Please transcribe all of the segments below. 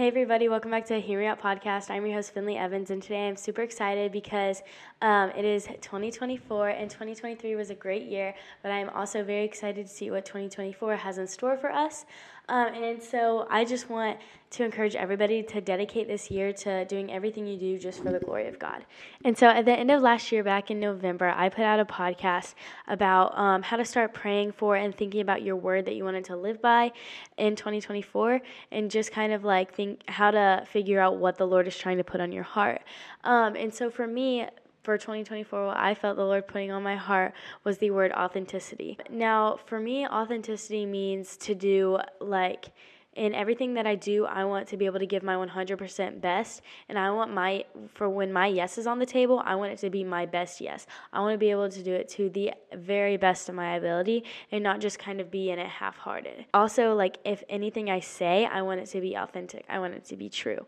Hey, everybody, welcome back to Hear Me Out podcast. I'm your host, Finley Evans, and today I'm super excited because um, it is 2024 and 2023 was a great year, but I'm also very excited to see what 2024 has in store for us. Um, and so I just want to encourage everybody to dedicate this year to doing everything you do just for the glory of God. And so at the end of last year, back in November, I put out a podcast about um, how to start praying for and thinking about your word that you wanted to live by in 2024 and just kind of like think how to figure out what the Lord is trying to put on your heart. Um, and so for me, for 2024, what I felt the Lord putting on my heart was the word authenticity. Now, for me, authenticity means to do like in everything that I do, I want to be able to give my 100% best. And I want my, for when my yes is on the table, I want it to be my best yes. I want to be able to do it to the very best of my ability and not just kind of be in it half hearted. Also, like if anything I say, I want it to be authentic, I want it to be true.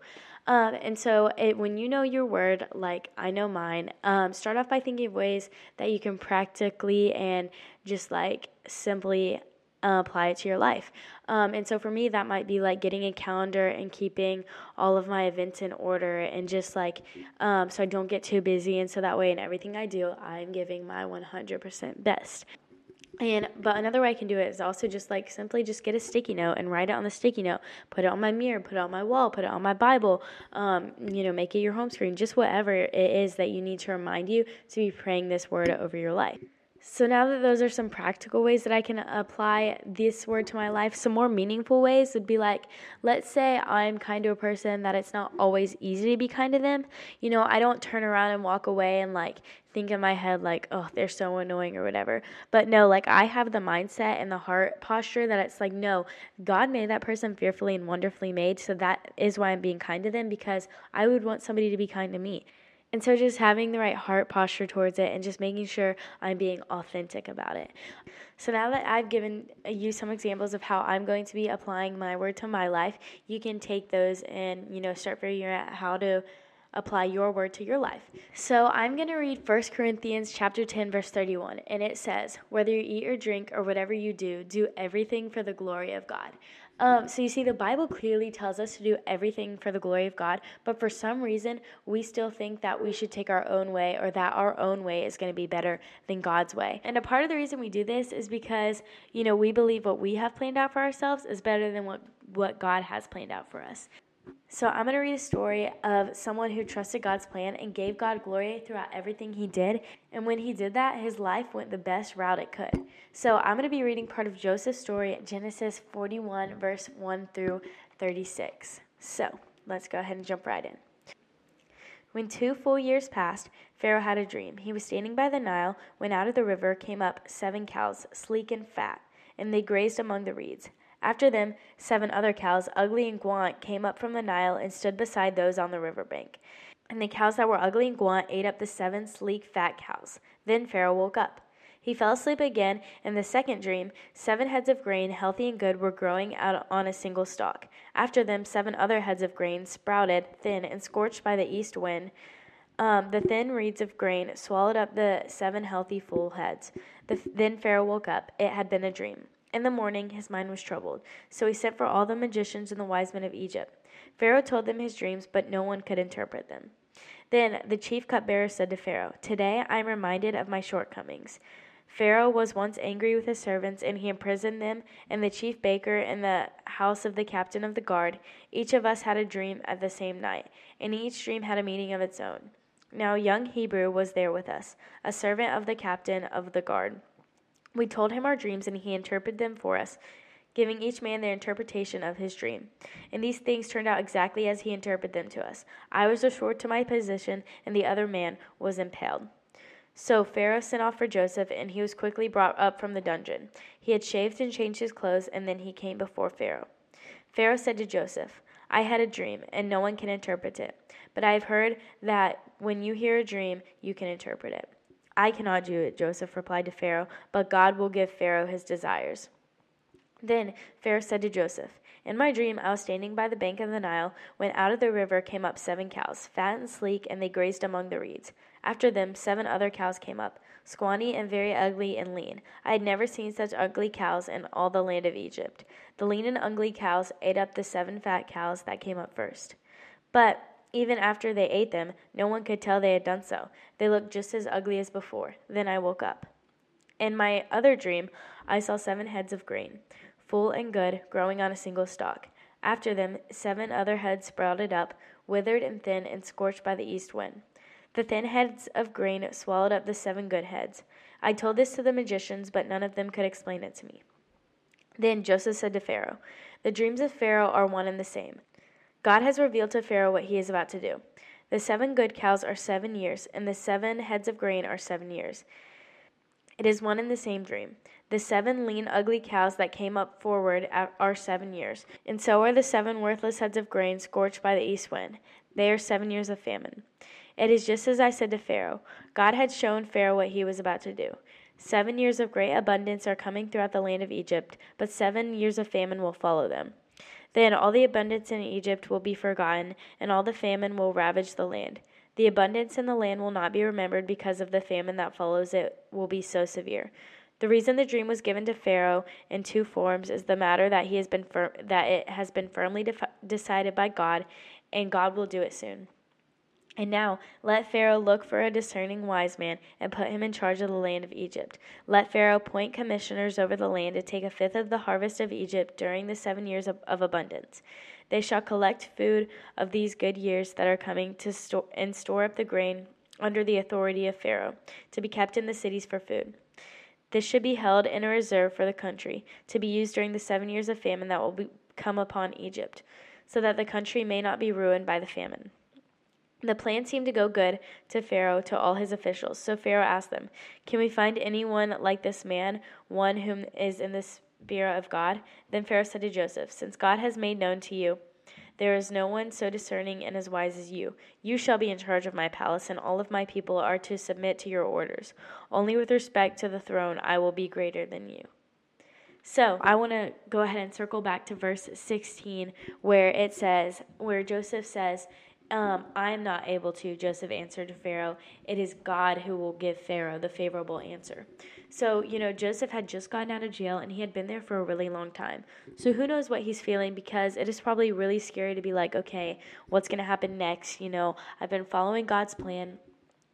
Um, and so, it, when you know your word, like I know mine, um, start off by thinking of ways that you can practically and just like simply uh, apply it to your life. Um, and so for me, that might be like getting a calendar and keeping all of my events in order and just like um, so I don't get too busy. And so that way, in everything I do, I'm giving my 100% best. And but another way I can do it is also just like simply just get a sticky note and write it on the sticky note. Put it on my mirror, put it on my wall, put it on my Bible. Um, you know, make it your home screen. Just whatever it is that you need to remind you to be praying this word over your life. So now that those are some practical ways that I can apply this word to my life, some more meaningful ways would be like, let's say I'm kind to a person that it's not always easy to be kind to them. You know, I don't turn around and walk away and like think in my head like, oh, they're so annoying or whatever. But no, like I have the mindset and the heart posture that it's like, no, God made that person fearfully and wonderfully made. So that is why I'm being kind to them because I would want somebody to be kind to me. And so just having the right heart posture towards it and just making sure I'm being authentic about it. So now that I've given you some examples of how I'm going to be applying my word to my life, you can take those and, you know, start figuring out how to apply your word to your life. So I'm going to read 1 Corinthians chapter 10 verse 31 and it says, "Whether you eat or drink or whatever you do, do everything for the glory of God." Um, so you see, the Bible clearly tells us to do everything for the glory of God, but for some reason, we still think that we should take our own way or that our own way is going to be better than God's way. And a part of the reason we do this is because, you know, we believe what we have planned out for ourselves is better than what, what God has planned out for us. So, I'm going to read a story of someone who trusted God's plan and gave God glory throughout everything he did. And when he did that, his life went the best route it could. So, I'm going to be reading part of Joseph's story, Genesis 41, verse 1 through 36. So, let's go ahead and jump right in. When two full years passed, Pharaoh had a dream. He was standing by the Nile when out of the river came up seven cows, sleek and fat, and they grazed among the reeds. After them, seven other cows, ugly and gaunt, came up from the Nile and stood beside those on the river bank. And the cows that were ugly and gaunt ate up the seven sleek, fat cows. Then Pharaoh woke up. He fell asleep again, and the second dream, seven heads of grain, healthy and good, were growing out on a single stalk. After them, seven other heads of grain sprouted, thin and scorched by the east wind. Um, the thin reeds of grain swallowed up the seven healthy, full heads. The, then Pharaoh woke up. It had been a dream. In the morning his mind was troubled, so he sent for all the magicians and the wise men of Egypt. Pharaoh told them his dreams, but no one could interpret them. Then the chief cupbearer said to Pharaoh, Today I am reminded of my shortcomings. Pharaoh was once angry with his servants, and he imprisoned them, and the chief baker in the house of the captain of the guard. Each of us had a dream at the same night, and each dream had a meaning of its own. Now a young Hebrew was there with us, a servant of the captain of the guard. We told him our dreams, and he interpreted them for us, giving each man their interpretation of his dream. And these things turned out exactly as he interpreted them to us. I was restored to my position, and the other man was impaled. So Pharaoh sent off for Joseph, and he was quickly brought up from the dungeon. He had shaved and changed his clothes, and then he came before Pharaoh. Pharaoh said to Joseph, I had a dream, and no one can interpret it. But I have heard that when you hear a dream, you can interpret it. I cannot do it, Joseph replied to Pharaoh, but God will give Pharaoh his desires. Then Pharaoh said to Joseph, In my dream I was standing by the bank of the Nile, when out of the river came up seven cows, fat and sleek, and they grazed among the reeds. After them, seven other cows came up, scrawny and very ugly and lean. I had never seen such ugly cows in all the land of Egypt. The lean and ugly cows ate up the seven fat cows that came up first. But even after they ate them, no one could tell they had done so. They looked just as ugly as before. Then I woke up. In my other dream, I saw seven heads of grain, full and good, growing on a single stalk. After them, seven other heads sprouted up, withered and thin and scorched by the east wind. The thin heads of grain swallowed up the seven good heads. I told this to the magicians, but none of them could explain it to me. Then Joseph said to Pharaoh, The dreams of Pharaoh are one and the same. God has revealed to Pharaoh what he is about to do. The seven good cows are seven years, and the seven heads of grain are seven years. It is one and the same dream. The seven lean, ugly cows that came up forward are seven years, and so are the seven worthless heads of grain scorched by the east wind. They are seven years of famine. It is just as I said to Pharaoh. God had shown Pharaoh what he was about to do. Seven years of great abundance are coming throughout the land of Egypt, but seven years of famine will follow them. Then all the abundance in Egypt will be forgotten, and all the famine will ravage the land. The abundance in the land will not be remembered because of the famine that follows it will be so severe. The reason the dream was given to Pharaoh in two forms is the matter that he has been fir- that it has been firmly defi- decided by God, and God will do it soon. And now let Pharaoh look for a discerning wise man and put him in charge of the land of Egypt. Let Pharaoh appoint commissioners over the land to take a fifth of the harvest of Egypt during the seven years of, of abundance. They shall collect food of these good years that are coming to store and store up the grain under the authority of Pharaoh, to be kept in the cities for food. This should be held in a reserve for the country, to be used during the seven years of famine that will be, come upon Egypt, so that the country may not be ruined by the famine. The plan seemed to go good to Pharaoh, to all his officials. So Pharaoh asked them, Can we find anyone like this man, one whom is in the spirit of God? Then Pharaoh said to Joseph, Since God has made known to you, there is no one so discerning and as wise as you. You shall be in charge of my palace, and all of my people are to submit to your orders. Only with respect to the throne I will be greater than you. So I want to go ahead and circle back to verse 16, where it says, where Joseph says, um, I am not able to, Joseph answered to Pharaoh. It is God who will give Pharaoh the favorable answer. So, you know, Joseph had just gotten out of jail and he had been there for a really long time. So, who knows what he's feeling because it is probably really scary to be like, okay, what's going to happen next? You know, I've been following God's plan.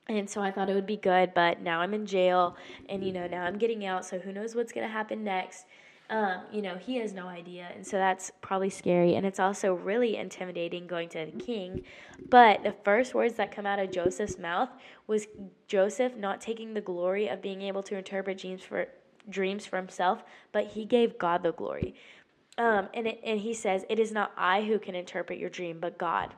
And so I thought it would be good, but now I'm in jail and, you know, now I'm getting out. So, who knows what's going to happen next? Um, you know, he has no idea. And so that's probably scary. And it's also really intimidating going to the king. But the first words that come out of Joseph's mouth was Joseph not taking the glory of being able to interpret dreams for, dreams for himself, but he gave God the glory. Um, and, it, and he says, It is not I who can interpret your dream, but God.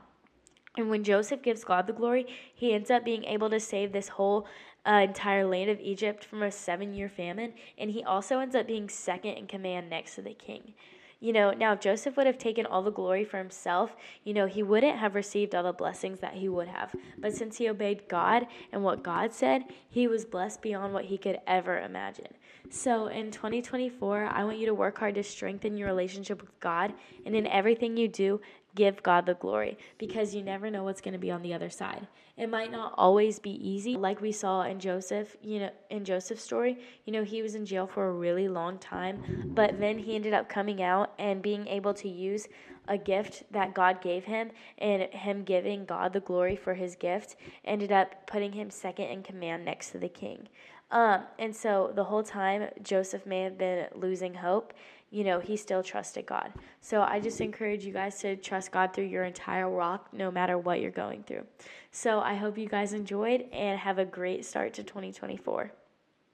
And when Joseph gives God the glory, he ends up being able to save this whole uh, entire land of Egypt from a seven year famine, and he also ends up being second in command next to the king. You know, now if Joseph would have taken all the glory for himself, you know, he wouldn't have received all the blessings that he would have. But since he obeyed God and what God said, he was blessed beyond what he could ever imagine. So in 2024, I want you to work hard to strengthen your relationship with God, and in everything you do, give God the glory because you never know what's going to be on the other side. It might not always be easy, like we saw in Joseph, you know, in Joseph's story. You know, he was in jail for a really long time, but then he ended up coming out and being able to use a gift that God gave him and him giving God the glory for his gift ended up putting him second in command next to the king. Um, and so the whole time, Joseph may have been losing hope you know, he still trusted God. So I just encourage you guys to trust God through your entire walk, no matter what you're going through. So I hope you guys enjoyed and have a great start to 2024.